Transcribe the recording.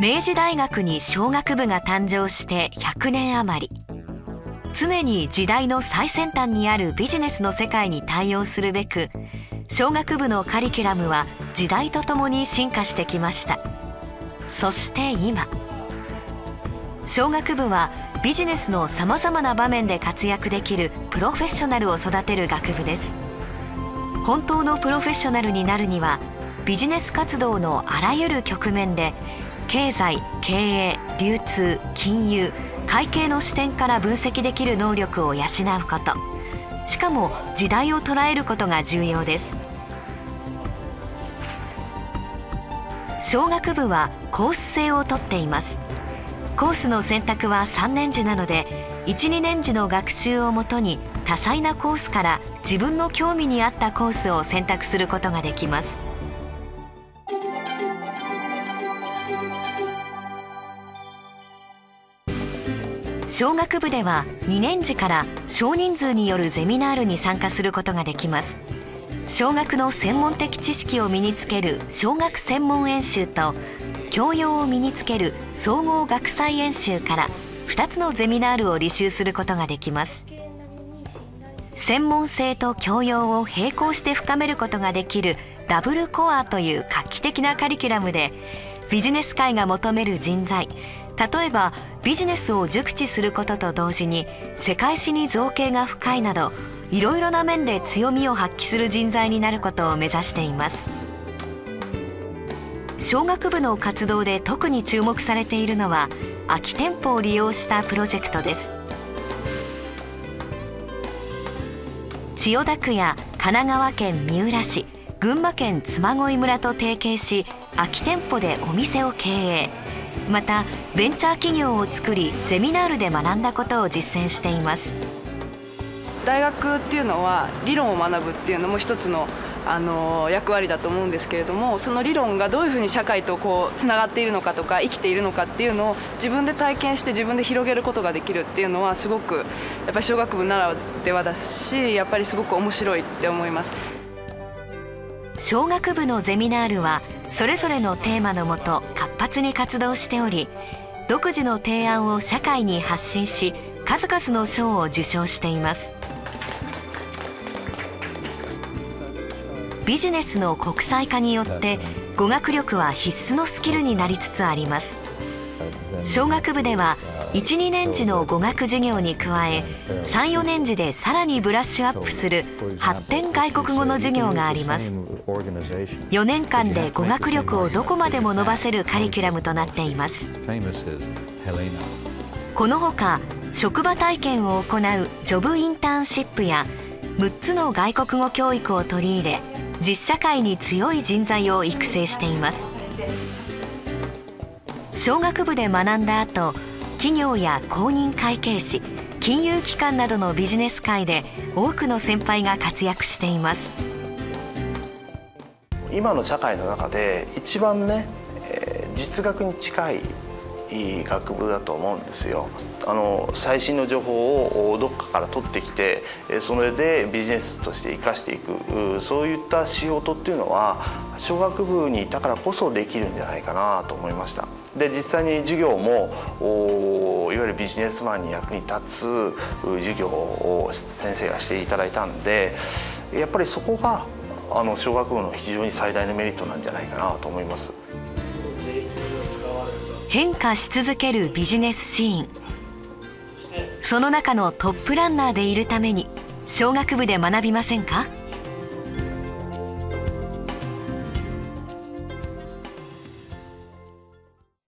明治大学に商学部が誕生して100年余り。常に時代の最先端にあるビジネスの世界に対応するべく商学部のカリキュラムは時代とともに進化してきました。そして今商学部はビジネスのさまざまな場面で活躍できるプロフェッショナルを育てる学部です。本当のプロフェッショナルになるにはビジネス活動のあらゆる局面で経済経営流通金融会計の視点から分析できる能力を養うこと。しかも時代を捉えることが重要です。小学部はコース制をとっています。コースの選択は3年次なので12年次の学習をもとに多彩なコースから自分の興味に合ったコースを選択することができます。小学部では2年次から少人数によるゼミナールに参加することができます。小学の専門的知識を身につける小学専門演習と教養を身につける総合学際演習から2つのゼミナールを履修することができます。専門性と教養を並行して深めることができるダブルコアという画期的なカリキュラムでビジネス界が求める人材例えばビジネスを熟知することと同時に世界史に造形が深いなどいろいろな面で強みを発揮する人材になることを目指しています。小学部の活動で特に注目されているのは空き店舗を利用したプロジェクトです。千代田区や神奈川県三浦市群馬県嬬恋村と提携し空き店舗でお店を経営。またベンチャー企業を作りゼミナールで学んだことを実践しています。大学っていうのは理論を学ぶっていうのも一つのあの役割だと思うんですけれどもその理論がどういうふうに社会とこうつながっているのかとか生きているのかっていうのを自分で体験して自分で広げることができるっていうのはすごくやっぱり小学部ならではだしやっぱりすごく面白いって思います。小学部のゼミナールはそれぞれのテーマのもと活発に活動しており独自の提案を社会に発信し数々の賞を受賞しています。ビジネスの国際化によって語学力は必須のスキルになりつつあります。小学部では12年次の語学授業に加え34年次でさらにブラッシュアップする発展外国語の授業があります。4年間で語学力をどこまでも伸ばせるカリキュラムとなっています。このほか職場体験を行うジョブインターンシップや6つの外国語教育を取り入れ実社会に強い人材を育成しています。小学部で学んだ後企業や公認会計士金融機関などのビジネス界で多くの先輩が活躍しています。今の社会の中で一番ね、実学に近いいい学部だと思うんですよ。あの最新の情報をどっかから取ってきてそれでビジネスとして生かしていく。そういった仕事っていうのは小学部にいたからこそできるんじゃないかなと思いました。で実際に授業もいわゆるビジネスマンに役に立つ授業を先生がしていただいたんでやっぱりそこがあの小学部の非常に最大のメリットなんじゃないかなと思います。変化し続けるビジネスシーンその中のトップランナーでいるために小学部で学びませんか？